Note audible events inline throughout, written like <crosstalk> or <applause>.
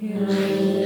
if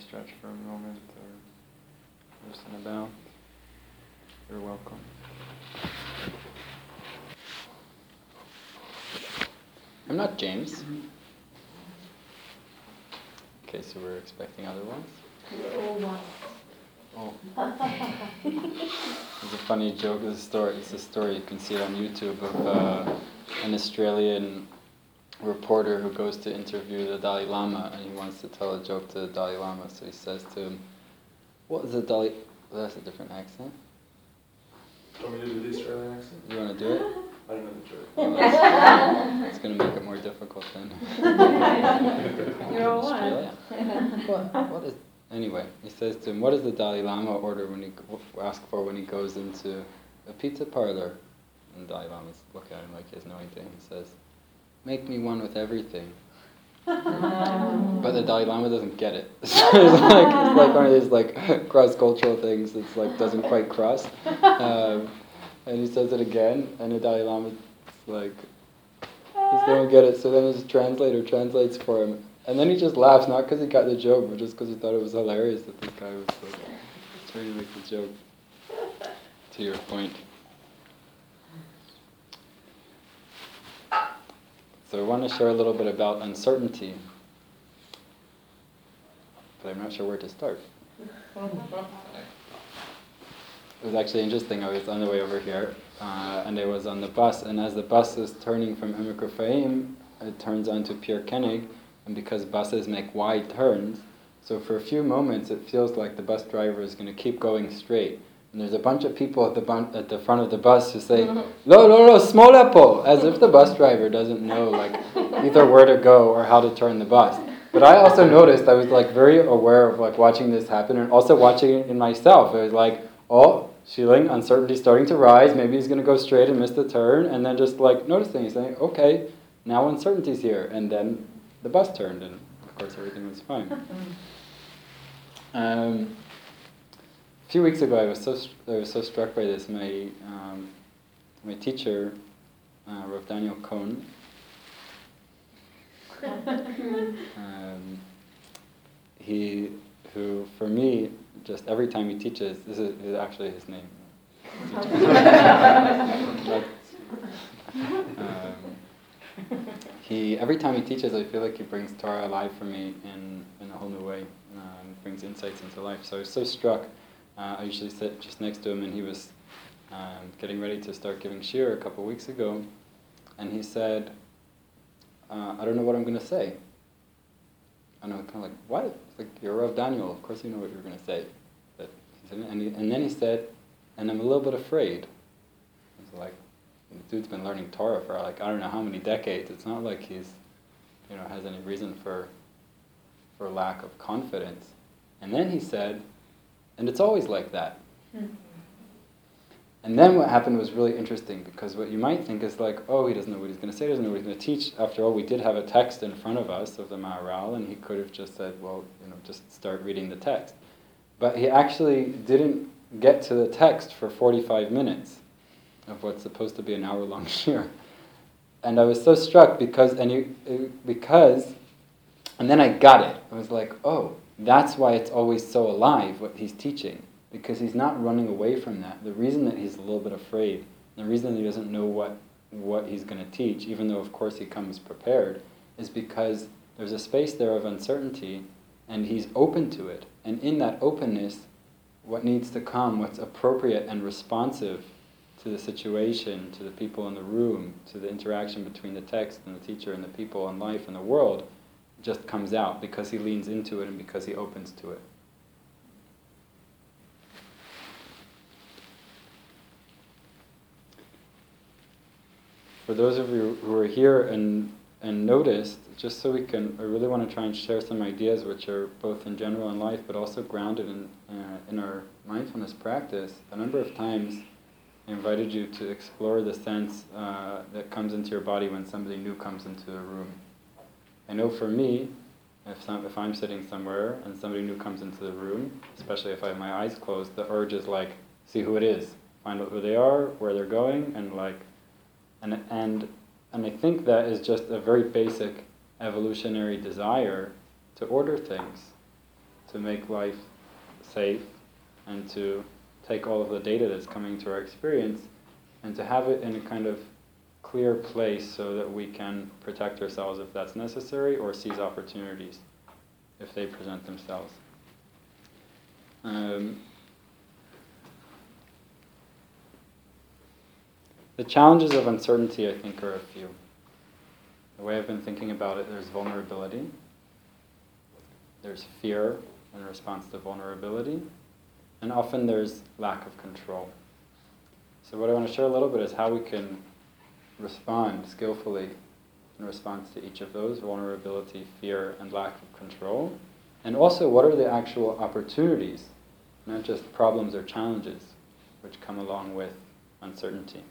stretch for a moment or listen about, you're welcome. I'm not James. Okay, so we're expecting other ones? We're all one. Oh. <laughs> There's a funny joke, there's a story, it's a story, you can see it on YouTube, of uh, an Australian reporter who goes to interview the Dalai Lama and he wants to tell a joke to the Dalai Lama. So he says to him, What is the Dalai... Well, that's a different accent. Do you want me to do the Australian accent? You want to do it? <laughs> I don't know the joke. Well, <laughs> it's going to make it more difficult then. <laughs> You're all. Australia. what, what is... Anyway, he says to him, what does the Dalai Lama order when he go- ask for when he goes into a pizza parlor? And the Dalai Lama's looking at him like he has no idea. He says, make me one with everything. <laughs> But the Dalai Lama doesn't get it. <laughs> so it's like it's like one of these like <laughs> cross-cultural things. that's like doesn't quite cross. Um, and he says it again, and the Dalai Lama like just don't get it. So then his translator translates for him, and then he just laughs, not because he got the joke, but just because he thought it was hilarious that this guy was like trying to make the joke. To your point. So I want to share a little bit about uncertainty, but I'm not sure where to start. It was actually interesting. I was on the way over here, uh, and I was on the bus, and as the bus is turning from Emek Rephaim, it turns onto Pierre Koenig, and because buses make wide turns, so for a few moments it feels like the bus driver is going to keep going straight. And there's a bunch of people at the bun- at the front of the bus who say, "No, no, no, small apple," as if the bus driver doesn't know like <laughs> either where to go or how to turn the bus. But I also noticed I was like very aware of like watching this happen and also watching it in myself. It was like, oh, feeling uncertainty starting to rise. Maybe he's going to go straight and miss the turn, and then just like noticing, saying, okay, now uncertainty's here, and then the bus turned, and of course everything was fine. <laughs> Um, a few weeks ago, I was so I was so struck by this. My um, my teacher, uh, Rav Daniel Cohn, um, he who for me just every time he teaches, this is, is actually his name. But, um, he every time he teaches, I feel like he brings Torah alive for me in, in a whole new way. Um, brings insights into life. So I was so struck. Uh, I usually sit just next to him, and he was um, getting ready to start giving shiur a couple weeks ago, and he said, uh, "I don't know what I'm going to say." And I'm kind of like, "What?" It's like you're Rav Daniel. Of course you know what you're going to say. But he said, and, he, and then he said, "And I'm a little bit afraid." I was like, the dude's been learning Torah for like I don't know how many decades. It's not like he's, you know, has any reason for, for lack of confidence. And then he said, and it's always like that. Hmm. And then what happened was really interesting because what you might think is like, oh, he doesn't know what he's going to say, he doesn't know what he's going to teach. After all, we did have a text in front of us of the Maharal, and he could have just said, well, you know, just start reading the text. But he actually didn't get to the text for 45 minutes of what's supposed to be an hour-long <laughs> shiur. And I was so struck because, and you, uh, because, and then I got it. I was like, oh, that's why it's always so alive, what he's teaching. Because he's not running away from that. The reason that he's a little bit afraid, the reason that he doesn't know what, what he's going to teach, even though of course he comes prepared, is because there's a space there of uncertainty and he's open to it. And in that openness, what needs to come, what's appropriate and responsive to the situation, to the people in the room, to the interaction between the text and the teacher and the people and life and the world, just comes out because he leans into it and because he opens to it. For those of you who are here and, and noticed, just so we can, I really want to try and share some ideas which are both in general in life but also grounded in, uh, in our mindfulness practice. A number of times I invited you to explore the sense uh, that comes into your body when somebody new comes into the room. I know for me, if, some, if I'm sitting somewhere and somebody new comes into the room, especially if I have my eyes closed, the urge is like, see who it is, find out who they are, where they're going, and like, and and and I think that is just a very basic evolutionary desire to order things, to make life safe, and to take all of the data that's coming to our experience, and to have it in a kind of clear place so that we can protect ourselves if that's necessary or seize opportunities if they present themselves. Um, the challenges of uncertainty, I think, are a few. The way I've been thinking about it, there's vulnerability, there's fear in response to vulnerability, and often there's lack of control. So, what I want to share a little bit is how we can respond skillfully in response to each of those vulnerability, fear, and lack of control. And also, what are the actual opportunities, not just problems or challenges, which come along with uncertainty.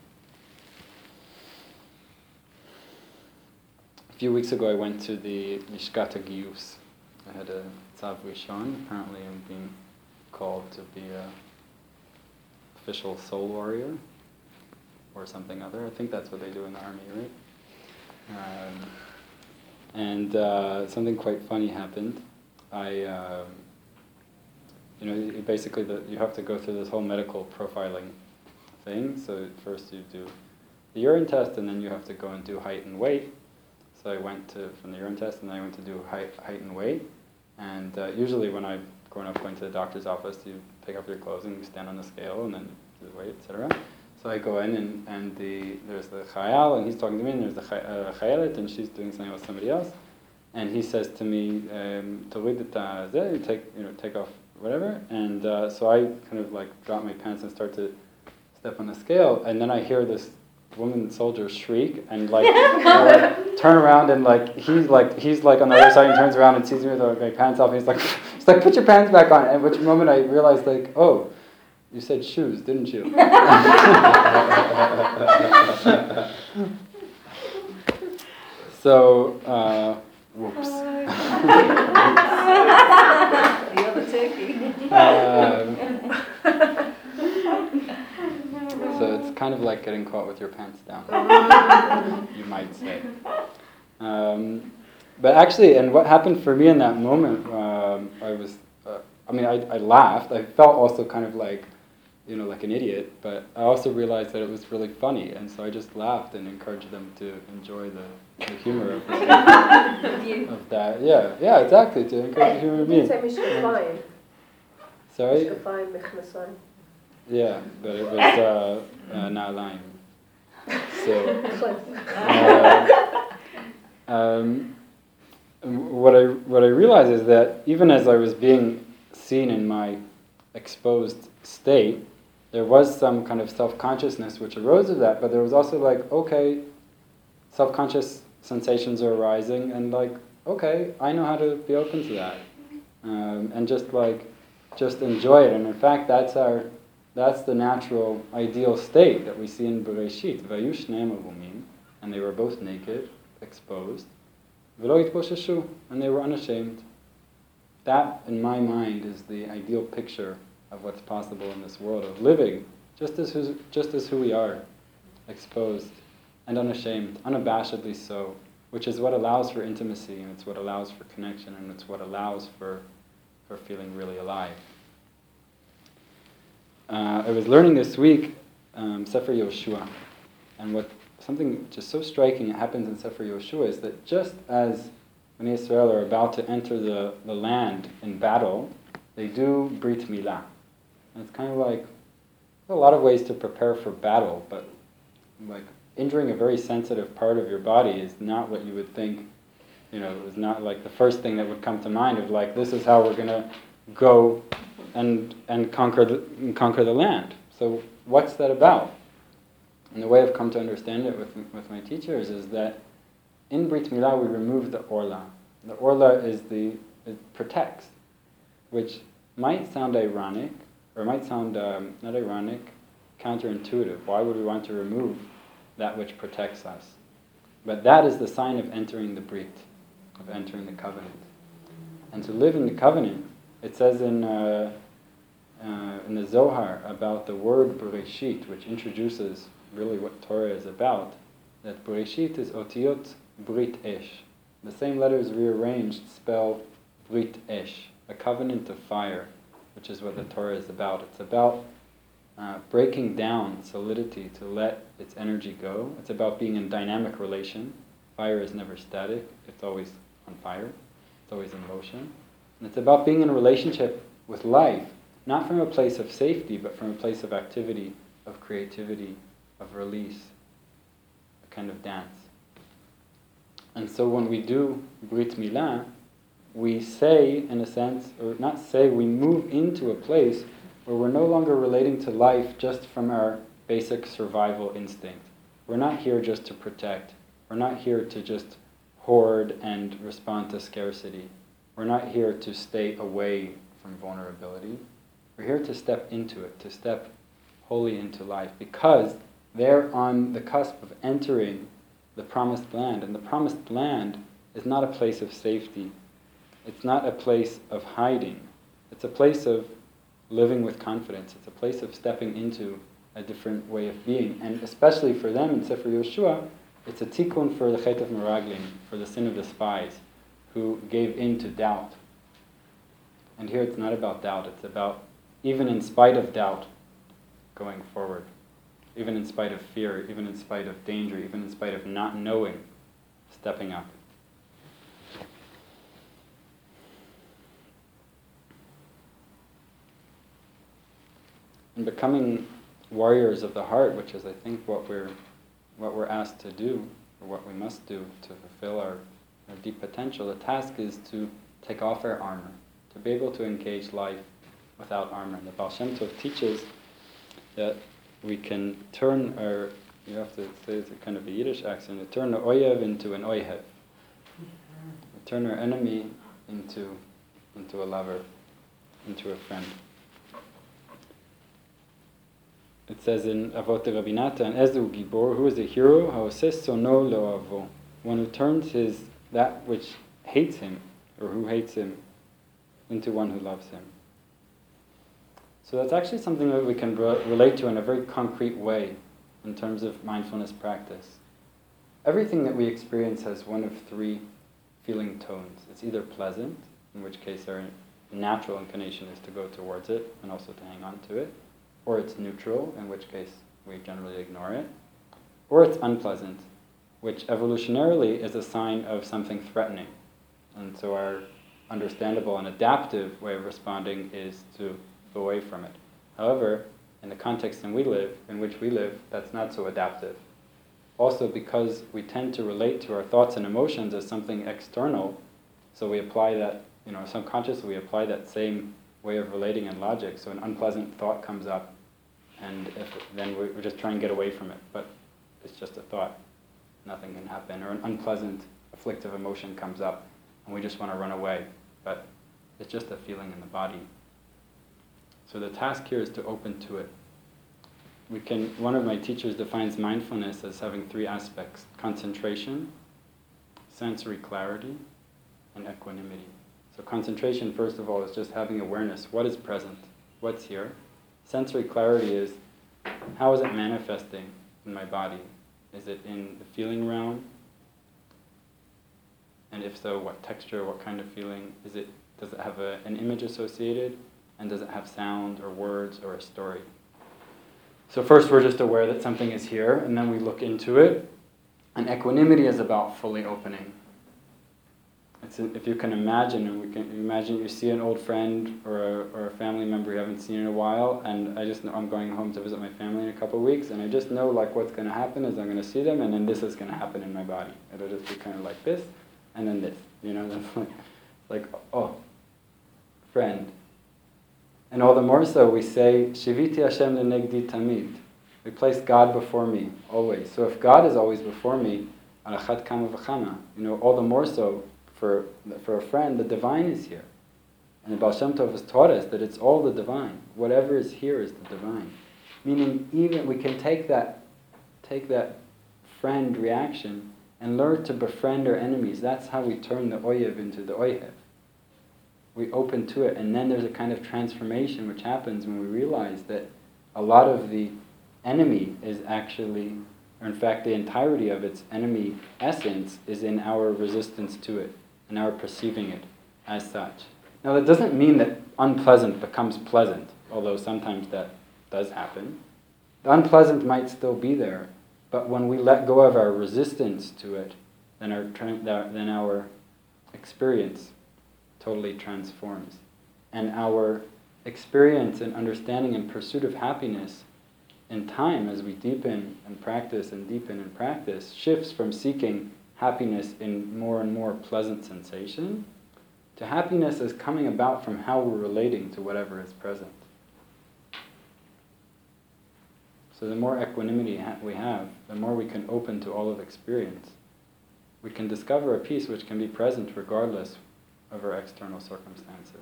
A few weeks ago, I went to the Lishkat HaGiyus. I had a Tzav Rishon. Apparently, I'm being called to be a official soul warrior or something other. I think that's what they do in the army, right? Um, and uh, something quite funny happened. I, um, you know, basically the, you have to go through this whole medical profiling thing. So first you do the urine test, and then you have to go and do height and weight. So I went to from the urine test, and then I went to do height, height and weight. And uh, usually when I've grown up going to the doctor's office, you pick up your clothes and you stand on the scale, and then do the weight, etc. So I go in and, and the, there's the chayal and he's talking to me and there's the chay- uh, and she's doing something with somebody else. And he says to me, um, "Torid et hazeh," you take, you know, take off whatever. And uh, so I kind of like drop my pants and start to step on the scale. And then I hear this woman soldier shriek and like, <laughs> uh, turn around and like he's like he's like on the other side and turns around and sees me with my pants off. And he's like, <laughs> he's like, put your pants back on. At which moment I realized like, oh. You said shoes, didn't you? <laughs> so, uh, whoops. You're the turkey. Um, so it's kind of like getting caught with your pants down, you might say. Um, but actually, and what happened for me in that moment, um, I was, uh, I mean, I, I laughed. I felt also kind of like, you know, like an idiot, but I also realized that it was really funny, and so I just laughed and encouraged them to enjoy the, the humor of, <laughs> the, of that. Yeah, yeah, exactly, to encourage the humor of me. Say Mishkafayim. Sorry? Mishkafayim, Mishmasayim. Yeah, but it was uh, uh, Na'alaim. So, uh, <laughs> um, what I what I realized is that even as I was being seen in my exposed state, there was some kind of self consciousness which arose of that. But there was also like, okay, self conscious sensations are arising, and like, okay, I know how to be open to that, um, and just like, just enjoy it. And in fact, that's our that's the natural, ideal state that we see in Bereshit. Vayu shneim avumim, and they were both naked, exposed. And they were unashamed. That, in my mind, is the ideal picture of what's possible in this world of living just as who's, just as who we are, exposed and unashamed, unabashedly so, which is what allows for intimacy and it's what allows for connection and it's what allows for, for feeling really alive. Uh, I was learning this week um, Sefer Yoshua, and what something just so striking that happens in Sefer Yoshua is that just as when Israel are about to enter the, the land in battle, they do Brit Milah. And it's kind of like, a lot of ways to prepare for battle, but like injuring a very sensitive part of your body is not what you would think. You know, it was not like the first thing that would come to mind of like this is how we're gonna go and and conquer the and conquer the land. So what's that about? And the way I've come to understand it with with my teachers is that in Brit Milah we remove the orla. The orla is the it protects, which might sound ironic, or it might sound um, not ironic, counterintuitive. Why would we want to remove that which protects us? But that is the sign of entering the Brit, of entering the covenant. And to live in the covenant, it says in, uh, uh, in the Zohar about the word Bereshit, which introduces really what Torah is about, that Bereshit is Otiot Brit Esh. The same letters rearranged spell Brit Esh, a covenant of fire, which is what the Torah is about. It's about uh, breaking down solidity to let its energy go. It's about being in dynamic relation. Fire is never static, it's always on fire, it's always in motion. And it's about being in a relationship with life, not from a place of safety, but from a place of activity, of creativity, of release, a kind of dance. And so when we do Brit Milah, we say, in a sense, or not say, we move into a place where we're no longer relating to life just from our basic survival instinct. We're not here just to protect. We're not here to just hoard and respond to scarcity. We're not here to stay away from vulnerability. We're here to step into it, to step wholly into life, because they're on the cusp of entering the promised land. And the promised land is not a place of safety, it's not a place of hiding, it's a place of living with confidence, it's a place of stepping into a different way of being. And especially for them in Sefer Yoshua, it's a tikkun for the chet of meraglim, for the sin of the spies, who gave in to doubt. And here it's not about doubt, it's about, even in spite of doubt, going forward. Even in spite of fear, even in spite of danger, even in spite of not knowing, stepping up. And becoming warriors of the heart, which is, I think, what we're, what we're asked to do, or what we must do to fulfill our, our deep potential, the task is to take off our armor, to be able to engage life without armor. And the Baal Shem Tov teaches that we can turn our, you have to say it's a kind of a Yiddish accent, to turn the oyev into an oyhev. We turn our enemy into, into a lover, into a friend. It says in Avot Rabbi Natan, Ezu Gibor, who is a hero, haoses sono loavo, one who turns his, that which hates him, or who hates him, into one who loves him. So that's actually something that we can re- relate to in a very concrete way in terms of mindfulness practice. Everything that we experience has one of three feeling tones. It's either pleasant, in which case our natural inclination is to go towards it and also to hang on to it, or it's neutral, in which case we generally ignore it, or it's unpleasant, which evolutionarily is a sign of something threatening. And so our understandable and adaptive way of responding is to go away from it. However, in the context in we live, in which we live, that's not so adaptive. Also, because we tend to relate to our thoughts and emotions as something external, so we apply that, you know, subconsciously we apply that same way of relating in logic. So an unpleasant thought comes up, and if, then we, we just try and get away from it. But it's just a thought; nothing can happen. Or an unpleasant, afflictive emotion comes up, and we just want to run away. But it's just a feeling in the body. So the task here is to open to it. We can. One of my teachers defines mindfulness as having three aspects: concentration, sensory clarity, and equanimity. So concentration, first of all, is just having awareness. What is present? What's here? Sensory clarity is how is it manifesting in my body? Is it in the feeling realm? And if so, what texture, what kind of feeling? Is it, does it have a, an image associated? And does it have sound or words or a story? So first we're just aware that something is here, and then we look into it. And equanimity is about fully opening. It's if you can imagine, and we can imagine you see an old friend or a, or a family member you haven't seen in a while, and I just know I'm going home to visit my family in a couple of weeks, and I just know like what's going to happen is I'm going to see them, and then this is going to happen in my body. It'll just be kind of like this, and then this. You know, <laughs> that's like, like oh, friend. And all the more so, we say Shiviti Hashem lenegdi tamid. We place God before me always. So if God is always before me, alachat kama v'chama, you know, all the more so for, for a friend, the divine is here. And the Baal Shem Tov has taught us that it's all the divine. Whatever is here is the divine. Meaning, even we can take that, take that friend reaction and learn to befriend our enemies. That's how we turn the oyev into the oyev. We open to it, and then there's a kind of transformation which happens when we realize that a lot of the enemy is actually, or in fact, the entirety of its enemy essence is in our resistance to it and our perceiving it as such. Now, that doesn't mean that unpleasant becomes pleasant, although sometimes that does happen. The unpleasant might still be there, but when we let go of our resistance to it, then our, then our experience totally transforms. And our experience and understanding and pursuit of happiness in time, as we deepen and practice and deepen and practice, shifts from seeking happiness in more and more pleasant sensation to happiness as coming about from how we're relating to whatever is present. So the more equanimity we have, the more we can open to all of experience. We can discover a peace which can be present regardless of our external circumstances.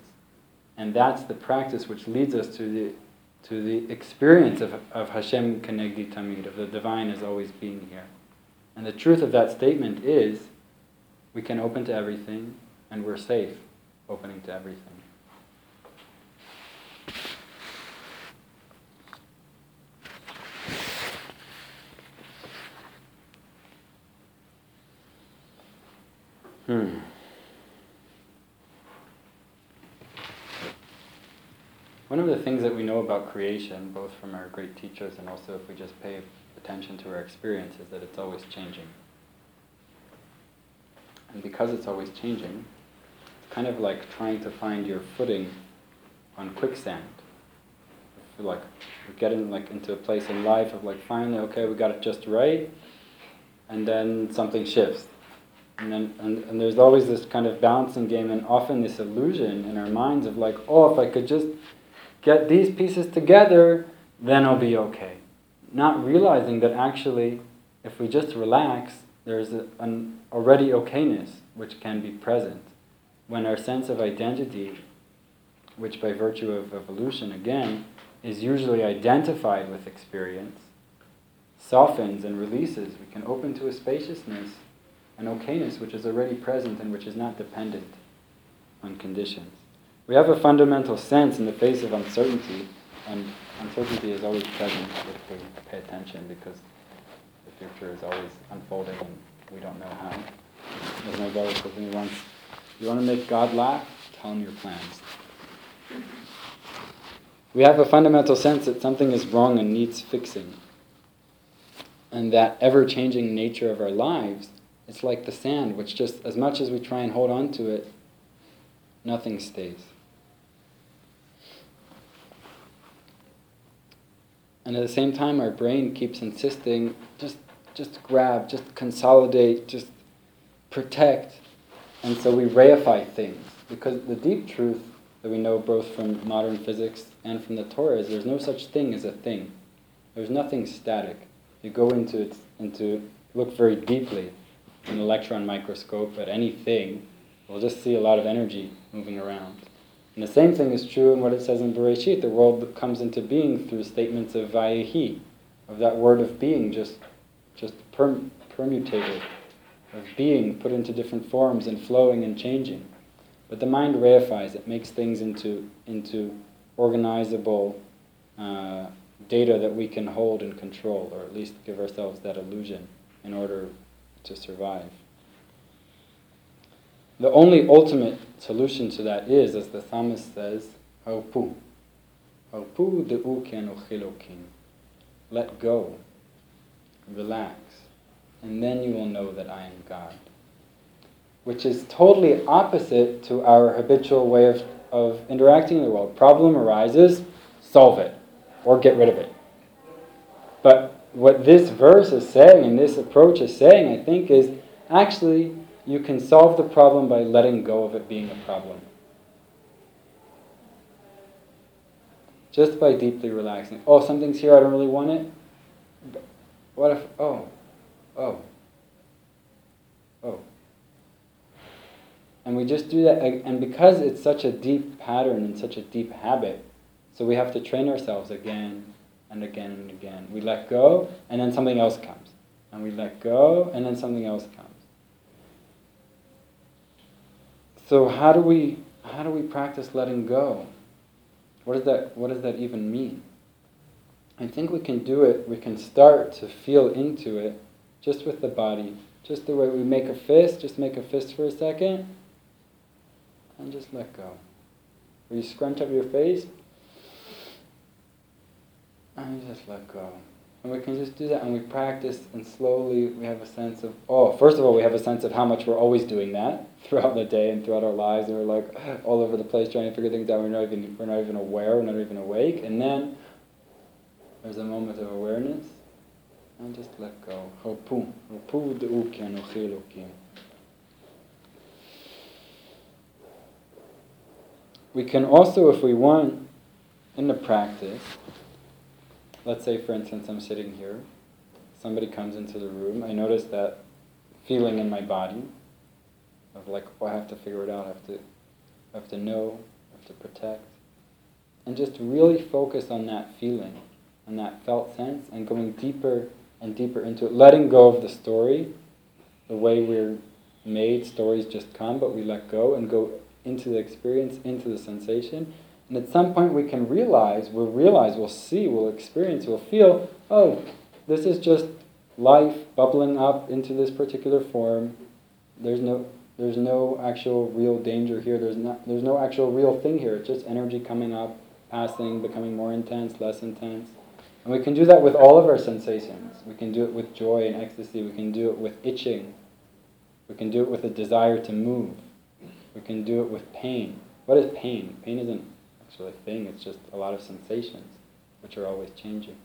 And that's the practice which leads us to the, to the experience of, of Hashem Lenegdi Tamid, of the divine as always being here. And the truth of that statement is we can open to everything and we're safe opening to everything. Hmm. One of the things that we know about creation, both from our great teachers and also if we just pay attention to our experience, is that it's always changing. And because it's always changing, it's kind of like trying to find your footing on quicksand. Like we get in like into a place in life of like finally, okay, we got it just right, and then something shifts. And then and, and there's always this kind of balancing game and often this illusion in our minds of like, oh, if I could just get these pieces together, then I'll be okay. Not realizing that actually, if we just relax, there's a, an already okayness which can be present. When our sense of identity, which by virtue of evolution again, is usually identified with experience, softens and releases, we can open to a spaciousness an okayness which is already present and which is not dependent on conditions. We have a fundamental sense in the face of uncertainty, and uncertainty is always present if we pay attention because the future is always unfolding and we don't know how. As my brother said to me once, you want to make God laugh? Tell him your plans. We have a fundamental sense that something is wrong and needs fixing. And that ever changing nature of our lives it's like the sand, which just, as much as we try and hold on to it, nothing stays. And at the same time, our brain keeps insisting just, just grab, just consolidate, just protect. And so we reify things. Because the deep truth that we know both from modern physics and from the Torah is there's no such thing as a thing. There's nothing static. You go into it, into look very deeply in an electron microscope at anything, we'll just see a lot of energy moving around. And the same thing is true in what it says in Bereshit. The world comes into being through statements of Vayehi, of that word of being just, just perm- permutated, of being put into different forms and flowing and changing. But the mind reifies, it makes things into, into organizable uh, data that we can hold and control, or at least give ourselves that illusion in order to survive. The only ultimate solution to that is, as the psalmist says, Haupu. Haupu de'u chilokin. Let go. Relax. And then you will know that I am God. which is totally opposite to our habitual way of, of interacting in the world. Problem arises, solve it, or get rid of it. But what this verse is saying and this approach is saying, I think, is actually you can solve the problem by letting go of it being a problem. Just by deeply relaxing. Oh, something's here, I don't really want it. What if, oh, oh, oh. And we just do that, and because it's such a deep pattern and such a deep habit, so we have to train ourselves again and again and again. We let go, and then something else comes. And we let go, and then something else comes. So how do we how do we practice letting go? What does that what does that even mean? I think we can do it, we can start to feel into it just with the body. Just the way we make a fist, just make a fist for a second, and just let go. Or you scrunch up your face, and just let go. And we can just do that, and we practice, and slowly we have a sense of, oh, first of all, we have a sense of how much we're always doing that <laughs> throughout the day and throughout our lives, and we're like <sighs> all over the place trying to figure things out. We're not even, we're not even aware, we're not even awake. And then there's a moment of awareness, and just let go. Hopu de'uki anochi We can also, if we want, in the practice, let's say for instance I'm sitting here, somebody comes into the room, I notice that feeling in my body of like, oh, I have to figure it out, I have to, I have to know, I have to protect. And just really focus on that feeling, on that felt sense, and going deeper and deeper into it, letting go of the story, the way we're made, stories just come, but we let go and go into the experience, into the sensation. And at some point we can realize, we'll realize, we'll see, we'll experience, we'll feel, oh, this is just life bubbling up into this particular form. There's no there's no actual real danger here. There's not there's no actual real thing here. It's just energy coming up, passing, becoming more intense, less intense. And we can do that with all of our sensations. We can do it with joy and ecstasy. We can do it with itching. We can do it with a desire to move. We can do it with pain. What is pain? Pain isn't thing, it's just a lot of sensations, which are always changing.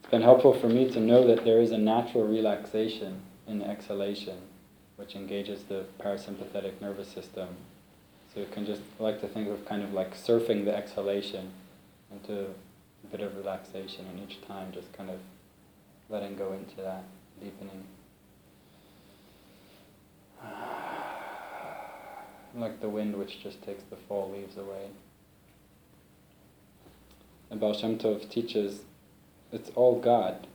It's been helpful for me to know that there is a natural relaxation in exhalation, which engages the parasympathetic nervous system. So you can just I like to think of kind of like surfing the exhalation into a bit of relaxation, and each time just kind of letting go into that, deepening. <sighs> Like the wind which just takes the fall leaves away. And Baal Shem Tov teaches it's all God.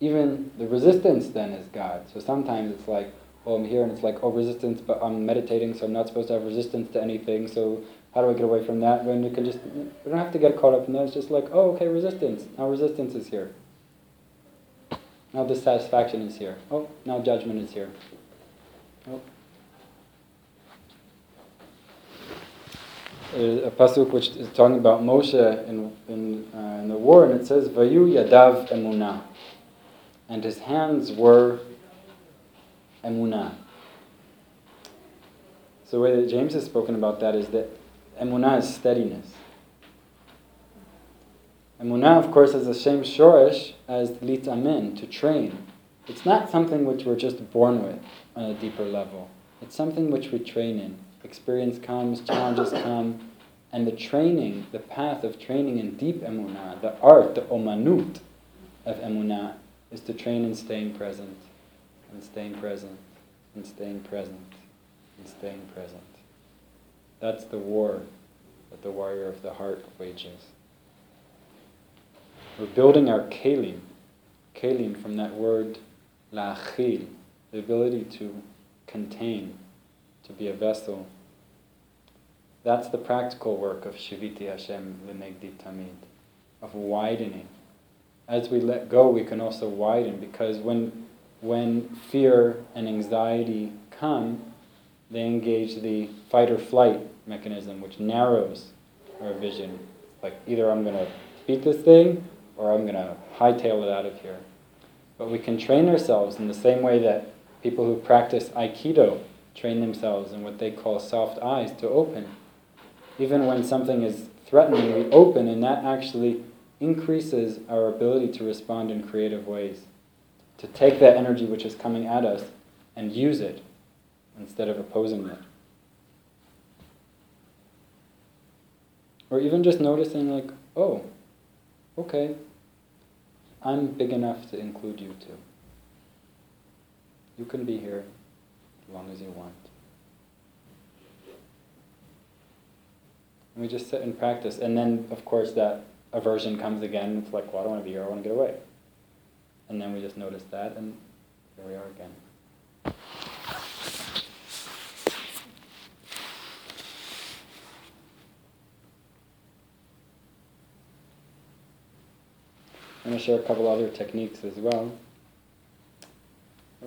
Even the resistance then is God. So sometimes it's like, well, I'm here and it's like, oh, resistance, but I'm meditating, so I'm not supposed to have resistance to anything, so how do I get away from that? When you can just, you don't have to get caught up in that. It's just like, oh, okay, resistance. Now resistance is here. Now dissatisfaction is here. Oh, now judgment is here. Oh. A pasuk which is talking about Moshe in, in, uh, in the war, and it says, Vayu yadav emunah. And his hands were emunah. So the way that James has spoken about that is that emunah is steadiness. Emunah, of course, is the same shorish as litamin, to train. It's not something which we're just born with on a deeper level. It's something which we train in. Experience comes, challenges come, and the training, the path of training in deep emunah, the art, the omanut of emunah, is to train in staying present, and staying present, and staying present, and staying present. That's the war that the warrior of the heart wages. We're building our kalim, kalim from that word lachil, the ability to contain, to be a vessel. That's the practical work of Shiviti Hashem L'negdi Tamid, of widening. As we let go, we can also widen because when, when fear and anxiety come, they engage the fight or flight mechanism, which narrows our vision. Like either I'm going to beat this thing, or I'm gonna hightail it out of here. But we can train ourselves in the same way that people who practice Aikido train themselves in what they call soft eyes to open. Even when something is threatening, we open, and that actually increases our ability to respond in creative ways. To take that energy which is coming at us and use it instead of opposing it. Or even just noticing, like, oh, okay, I'm big enough to include you too. You can be here as long as you want. And we just sit and practice. And then, of course, that aversion comes again. It's like, well, I don't want to be here, I want to get away. And then we just notice that, and here we are again. I'm going to share a couple other techniques as well. A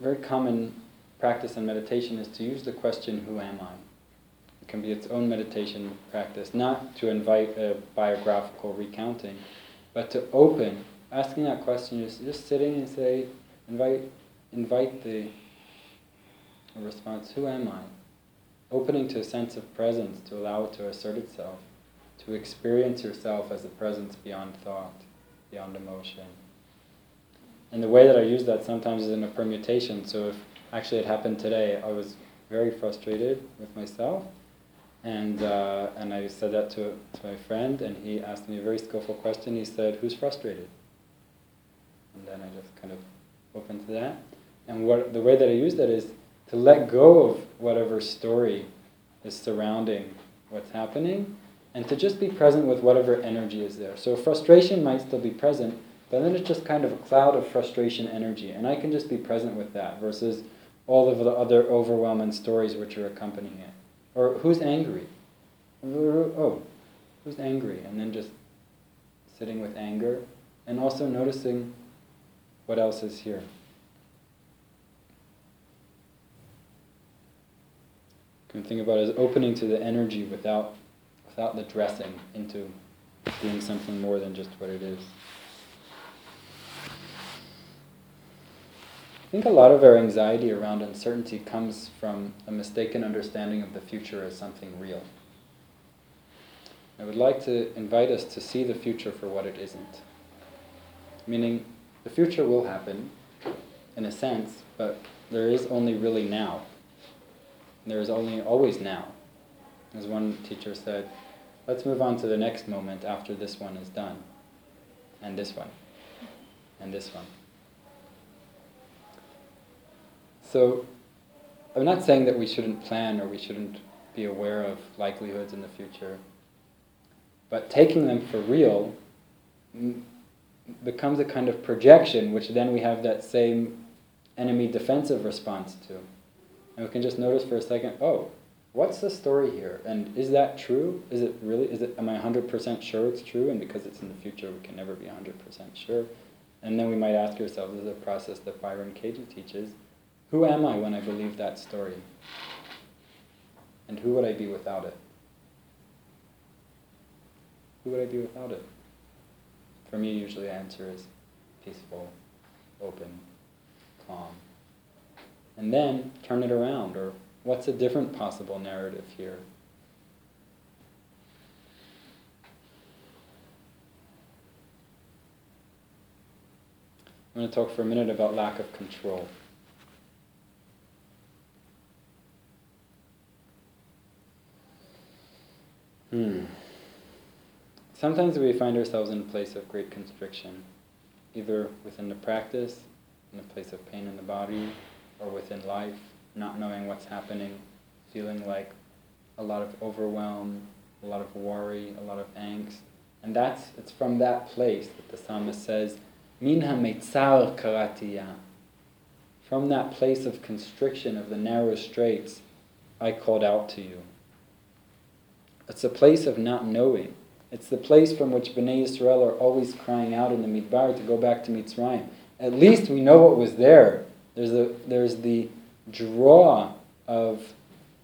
very common practice in meditation is to use the question, Who am I? It can be its own meditation practice, not to invite a biographical recounting, but to open. Asking that question is just sitting and say, invite, invite the response, Who am I? Opening to a sense of presence, to allow it to assert itself, to experience yourself as a presence beyond thought beyond emotion. And the way that I use that sometimes is in a permutation. So if actually it happened today, I was very frustrated with myself, and uh, and I said that to, to my friend, and he asked me a very skillful question. He said, "Who's frustrated?" And then I just kind of opened to that. And what the way that I use that is to let go of whatever story is surrounding what's happening and to just be present with whatever energy is there. So frustration might still be present, but then it's just kind of a cloud of frustration energy, and I can just be present with that versus all of the other overwhelming stories which are accompanying it. Or who's angry? Oh, who's angry? And then just sitting with anger, and also noticing what else is here. You can think about it as opening to the energy without without the dressing into being something more than just what it is. I think a lot of our anxiety around uncertainty comes from a mistaken understanding of the future as something real. I would like to invite us to see the future for what it isn't. Meaning, the future will happen, in a sense, but there is only really now. There is only always now. As one teacher said, let's move on to the next moment after this one is done. And this one. And this one. So, I'm not saying that we shouldn't plan or we shouldn't be aware of likelihoods in the future, but taking them for real becomes a kind of projection, which then we have that same enemy defensive response to. And we can just notice for a second, oh, what's the story here? And is that true? Is it really, is it, am I 100% sure it's true? And because it's in the future, we can never be 100% sure. And then we might ask ourselves, this is a process that Byron Katie teaches, who am I when I believe that story? And who would I be without it? Who would I be without it? For me, usually the answer is peaceful, open, calm. And then turn it around, or what's a different possible narrative here? I'm going to talk for a minute about lack of control. Hmm. Sometimes we find ourselves in a place of great constriction, either within the practice, in a place of pain in the body, or within life, not knowing what's happening, feeling like a lot of overwhelm, a lot of worry, a lot of angst. And that's, it's from that place that the psalmist says, Min ha karatiya. From that place of constriction, of the narrow straits, I called out to you. It's a place of not knowing. It's the place from which Bnei Israel are always crying out in the Midbar to go back to Mitzrayim. At least we know what was there. There's, a, there's the draw of,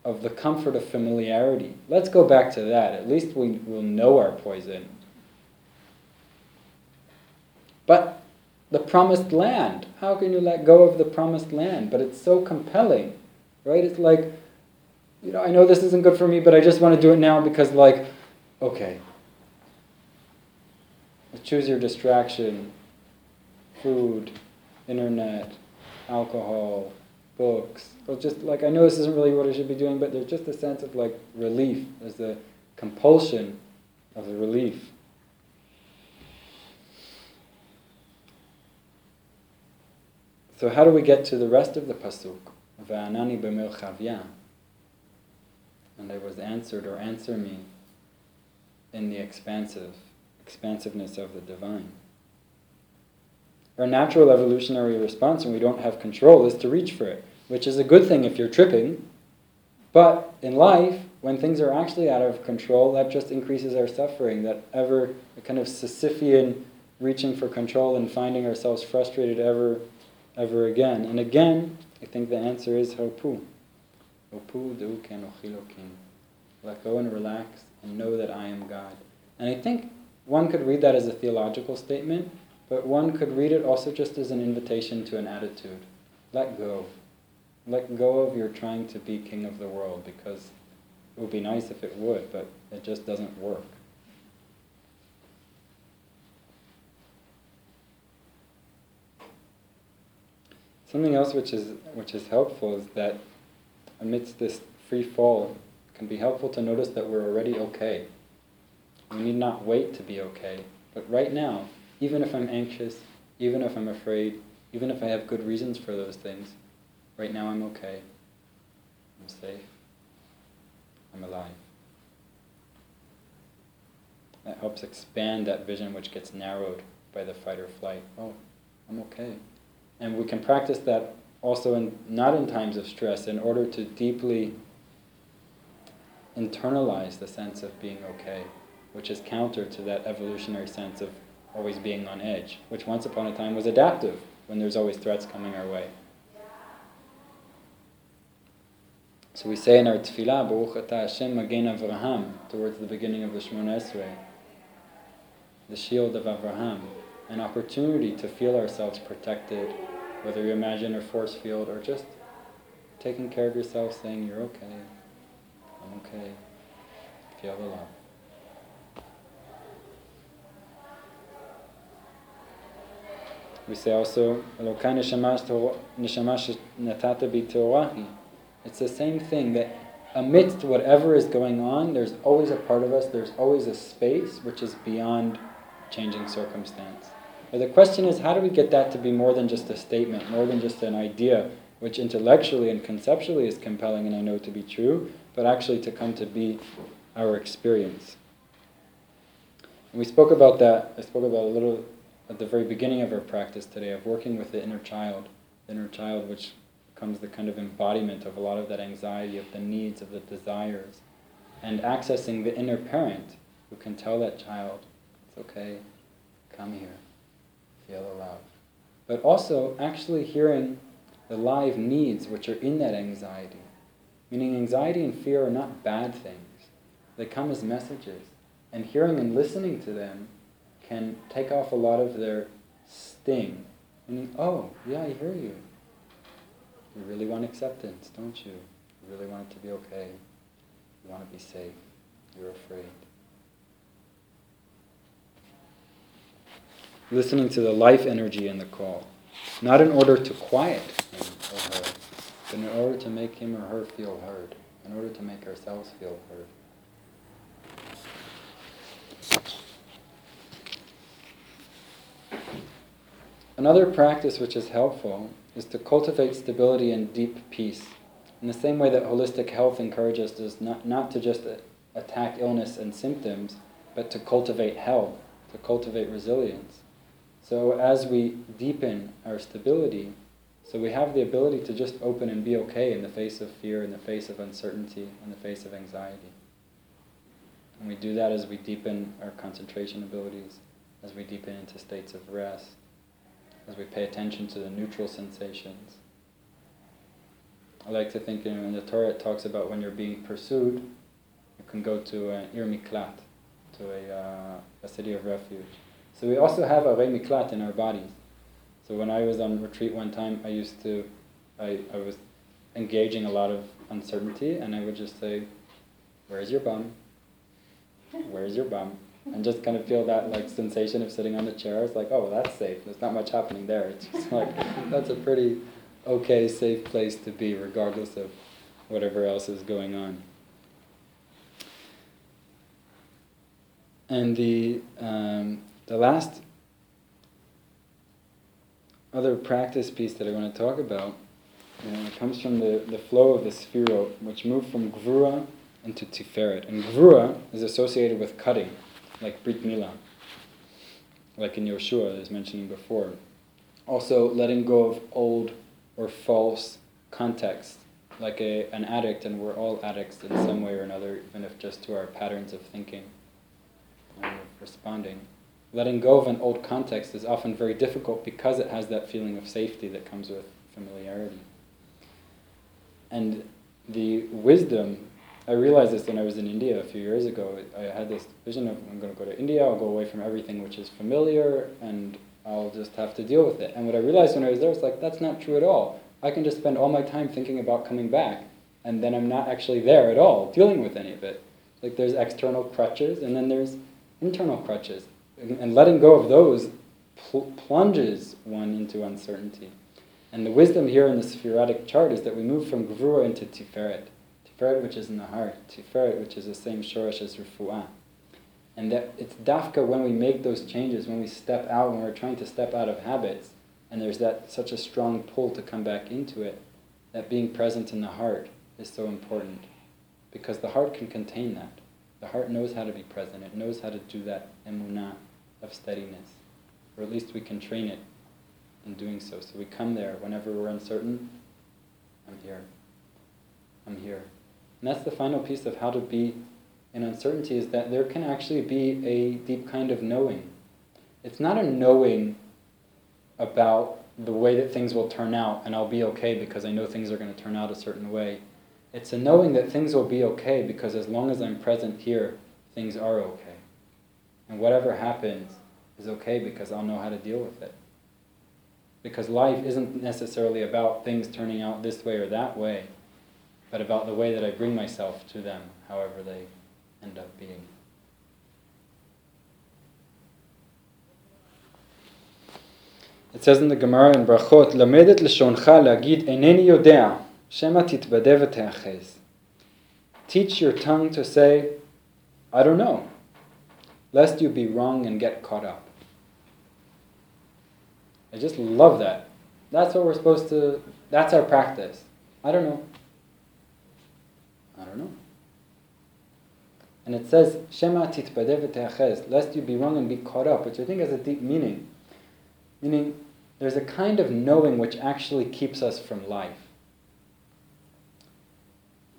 of the comfort of familiarity. Let's go back to that. At least we will know our poison. But the promised land, how can you let go of the promised land? But it's so compelling, right? It's like, you know, I know this isn't good for me, but I just want to do it now because, like, okay, choose your distraction food, internet, alcohol, books. Well, just like I know this isn't really what I should be doing, but there's just a sense of like relief. There's the compulsion of the relief. So how do we get to the rest of the pasuk? Va'anani b'merchavya. And I was answered or answer me in the expansive, expansiveness of the divine. Our natural evolutionary response when we don't have control is to reach for it, which is a good thing if you're tripping. But in life, when things are actually out of control, that just increases our suffering, that ever kind of Sisyphean reaching for control and finding ourselves frustrated ever, ever again. And again, I think the answer is Harpu. Harpu du kenochilokim. Let go and relax and know that I am God. And I think one could read that as a theological statement, but one could read it also just as an invitation to an attitude. Let go. Let go of your trying to be king of the world because it would be nice if it would, but it just doesn't work. Something else which is which is helpful is that amidst this free fall, it can be helpful to notice that we're already okay. We need not wait to be okay, but right now, even if I'm anxious, even if I'm afraid, even if I have good reasons for those things, right now I'm okay. I'm safe. I'm alive. That helps expand that vision which gets narrowed by the fight or flight. Oh, I'm okay. And we can practice that also in not in times of stress in order to deeply internalize the sense of being okay, which is counter to that evolutionary sense of always being on edge, which once upon a time was adaptive when there's always threats coming our way. So we say in our tefillah, Baruch Ata Hashem Magen Avraham, towards the beginning of the Shemona Esrei, the shield of Avraham, an opportunity to feel ourselves protected, whether you imagine a force field or just taking care of yourself, saying you're okay, I'm okay, feel the love. We say also, Elokai neshama natata bi hmm. It's the same thing that amidst whatever is going on, there's always a part of us, there's always a space which is beyond changing circumstance. But the question is, how do we get that to be more than just a statement, more than just an idea, which intellectually and conceptually is compelling and I know to be true, but actually to come to be our experience? And we spoke about that, I spoke about a little at the very beginning of our practice today of working with the inner child, the inner child which becomes the kind of embodiment of a lot of that anxiety, of the needs, of the desires, and accessing the inner parent who can tell that child, it's okay, come here, feel the love. But also actually hearing the live needs which are in that anxiety. Meaning anxiety and fear are not bad things. They come as messages. And hearing and listening to them can take off a lot of their sting. And oh, yeah, I hear you. You really want acceptance, don't you? You really want it to be okay. You want to be safe. You're afraid. Listening to the life energy in the call. Not in order to quiet him or her, but in order to make him or her feel heard. In order to make ourselves feel heard. Another practice which is helpful is to cultivate stability and deep peace. In the same way that holistic health encourages us not, not to just attack illness and symptoms, but to cultivate health, to cultivate resilience. So as we deepen our stability, so we have the ability to just open and be okay in the face of fear, in the face of uncertainty, in the face of anxiety. And we do that as we deepen our concentration abilities, as we deepen into states of rest as we pay attention to the neutral sensations. I like to think you know, in the Torah it talks about when you're being pursued, you can go to an ir miklat, to a, uh, a city of refuge. So we also have a miklat in our bodies. So when I was on retreat one time, I used to, I, I was engaging a lot of uncertainty, and I would just say, "Where's your bum? Where's your bum?" And just kind of feel that like sensation of sitting on the chair. It's like, oh, well, that's safe. There's not much happening there. It's just like <laughs> that's a pretty okay, safe place to be, regardless of whatever else is going on. And the um, the last other practice piece that I want to talk about uh, comes from the, the flow of the sefirot, which moved from Gvura into Tiferet. And Gvura is associated with cutting, like Brit Mila, like in Yoshua, as mentioned before. Also, letting go of old or false context, like a, an addict, and we're all addicts in some way or another, even if just to our patterns of thinking and responding letting go of an old context is often very difficult because it has that feeling of safety that comes with familiarity. And the wisdom, I realized this when I was in India a few years ago. I had this vision of I'm going to go to India, I'll go away from everything which is familiar, and I'll just have to deal with it. And what I realized when I was there was like, that's not true at all. I can just spend all my time thinking about coming back, and then I'm not actually there at all, dealing with any of it. Like there's external crutches, and then there's internal crutches and letting go of those pl- plunges one into uncertainty. And the wisdom here in the Sephirotic chart is that we move from Gvura into Tiferet. Tiferet, which is in the heart. Tiferet, which is the same Shoresh as Refuah. And that it's dafka when we make those changes, when we step out, when we're trying to step out of habits, and there's that such a strong pull to come back into it, that being present in the heart is so important. Because the heart can contain that. The heart knows how to be present. It knows how to do that emunah of steadiness. Or at least we can train it in doing so. So we come there whenever we're uncertain. I'm here. And that's the final piece of how to be in uncertainty is that there can actually be a deep kind of knowing. It's not a knowing about the way that things will turn out and I'll be okay because I know things are going to turn out a certain way. It's a knowing that things will be okay because as long as I'm present here, things are okay. And whatever happens is okay because I'll know how to deal with it. Because life isn't necessarily about things turning out this way or that way, but about the way that I bring myself to them, however they end up being. It says in the Gemara in Brachot, למד לשונך להגיד אינני יודע, שמא תתבדה ותאחז. Teach your tongue to say, I don't know, lest you be wrong and get caught up. I just love that. That's what we're supposed to, that's our practice. I don't know. I don't know. And it says, Shema titbadeh lest you be wrong and be caught up, which I think has a deep meaning. Meaning, there's a kind of knowing which actually keeps us from life.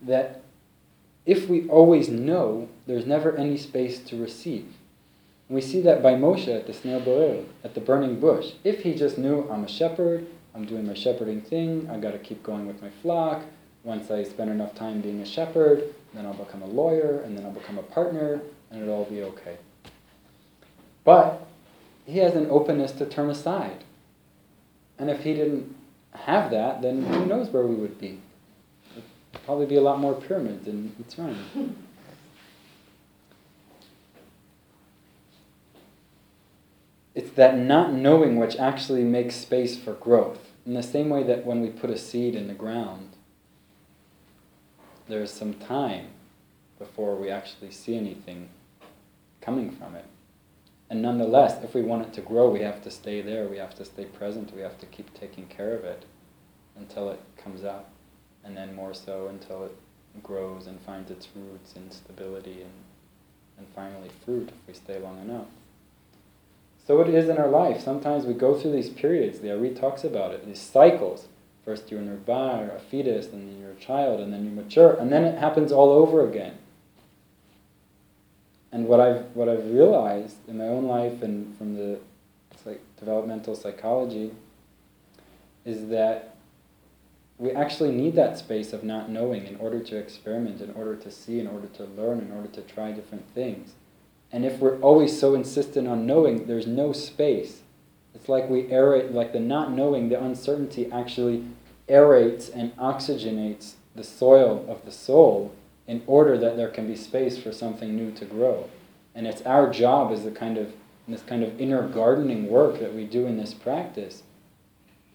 That if we always know, there's never any space to receive. And we see that by Moshe at the Sneh Boer, at the burning bush. If he just knew, I'm a shepherd, I'm doing my shepherding thing, I got to keep going with my flock. Once I spend enough time being a shepherd, then I'll become a lawyer, and then I'll become a partner, and it'll all be okay. But he has an openness to turn aside. And if he didn't have that, then who knows where we would be? It'd probably be a lot more pyramids in Mitzrayim. it's that not knowing which actually makes space for growth. In the same way that when we put a seed in the ground, there's some time before we actually see anything coming from it. And nonetheless, if we want it to grow, we have to stay there, we have to stay present, we have to keep taking care of it until it comes up, and then more so until it grows and finds its roots and stability and, and finally fruit if we stay long enough. So it is in our life. Sometimes we go through these periods, the Ari talks about it, these cycles. First you're in bar, a fetus, and then you're a child, and then you mature, and then it happens all over again. And what I've what I've realized in my own life and from the like developmental psychology is that we actually need that space of not knowing in order to experiment, in order to see, in order to learn, in order to try different things. And if we're always so insistent on knowing, there's no space. It's like we aerate, like the not knowing, the uncertainty actually aerates and oxygenates the soil of the soul in order that there can be space for something new to grow. And it's our job as the kind of this kind of inner gardening work that we do in this practice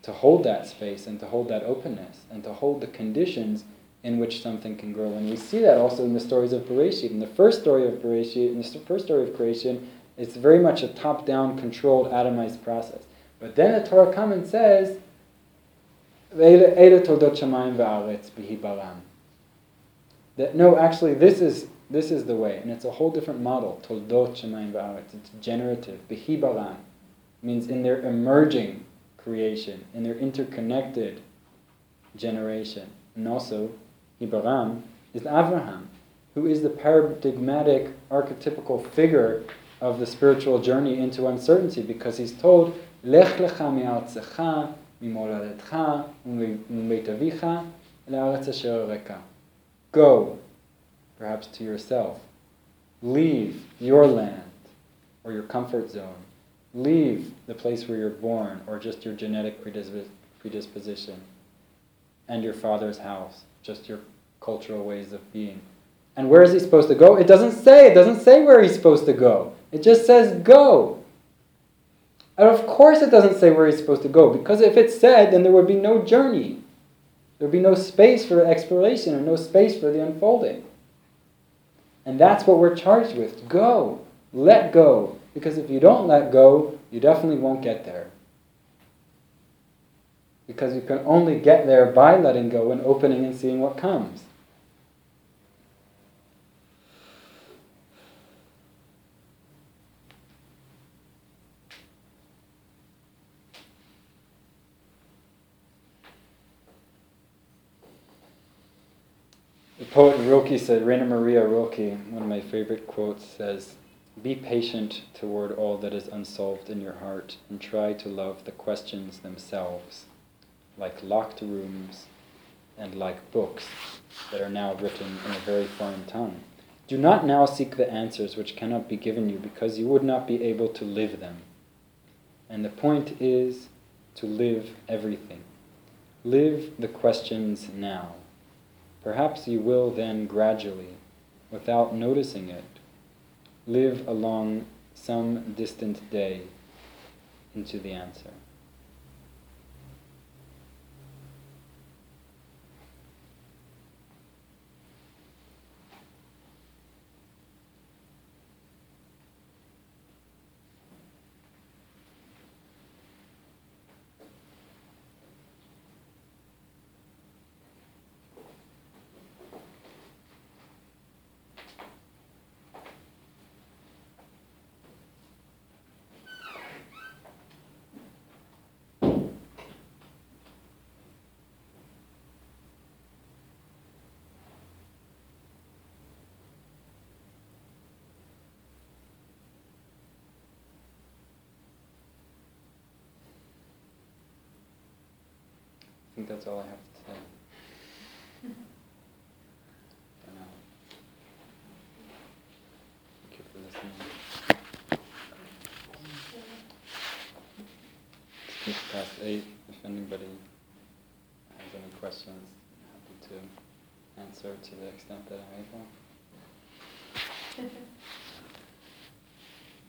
to hold that space and to hold that openness and to hold the conditions in which something can grow. And we see that also in the stories of Bereshit. In the first story of Bereshit, in the first story of creation, it's very much a top-down, controlled, atomized process. But then the Torah comes and says. That no, actually, this is this is the way, and it's a whole different model. Toldot shamayim va'aretz. It's generative. B'hibaram means in their emerging creation, in their interconnected generation, and also Hibaram is Avraham, who is the paradigmatic, archetypical figure of the spiritual journey into uncertainty, because he's told, Lech lecha mi'artzecha, mimoladetcha, u'mibeit avicha, le'aretz asher areka. Go, perhaps to yourself. Leave your land, or your comfort zone. Leave the place where you're born, or just your genetic predisp- predisposition, and your father's house, just your cultural ways of being. And where is he supposed to go? It doesn't say. It doesn't say where he's supposed to go. It just says go. And of course it doesn't say where he's supposed to go, because if it said, then there would be no journey. There would be no space for exploration and no space for the unfolding. And that's what we're charged with. Go. Let go. Because if you don't let go, you definitely won't get there. Because you can only get there by letting go and opening and seeing what comes. The poet Rilke said, Rainer Maria Rilke, one of my favorite quotes, says, Be patient toward all that is unsolved in your heart and try to love the questions themselves, like locked rooms and like books that are now written in a very foreign tongue. Do not now seek the answers which cannot be given you because you would not be able to live them. And the point is to live everything. Live the questions now. Perhaps you will then gradually, without noticing it, live along some distant day into the answer. I think that's all I have to say. For now. Thank you for listening. It's past eight. If anybody has any questions, I'm happy to answer to the extent that I'm able. <laughs>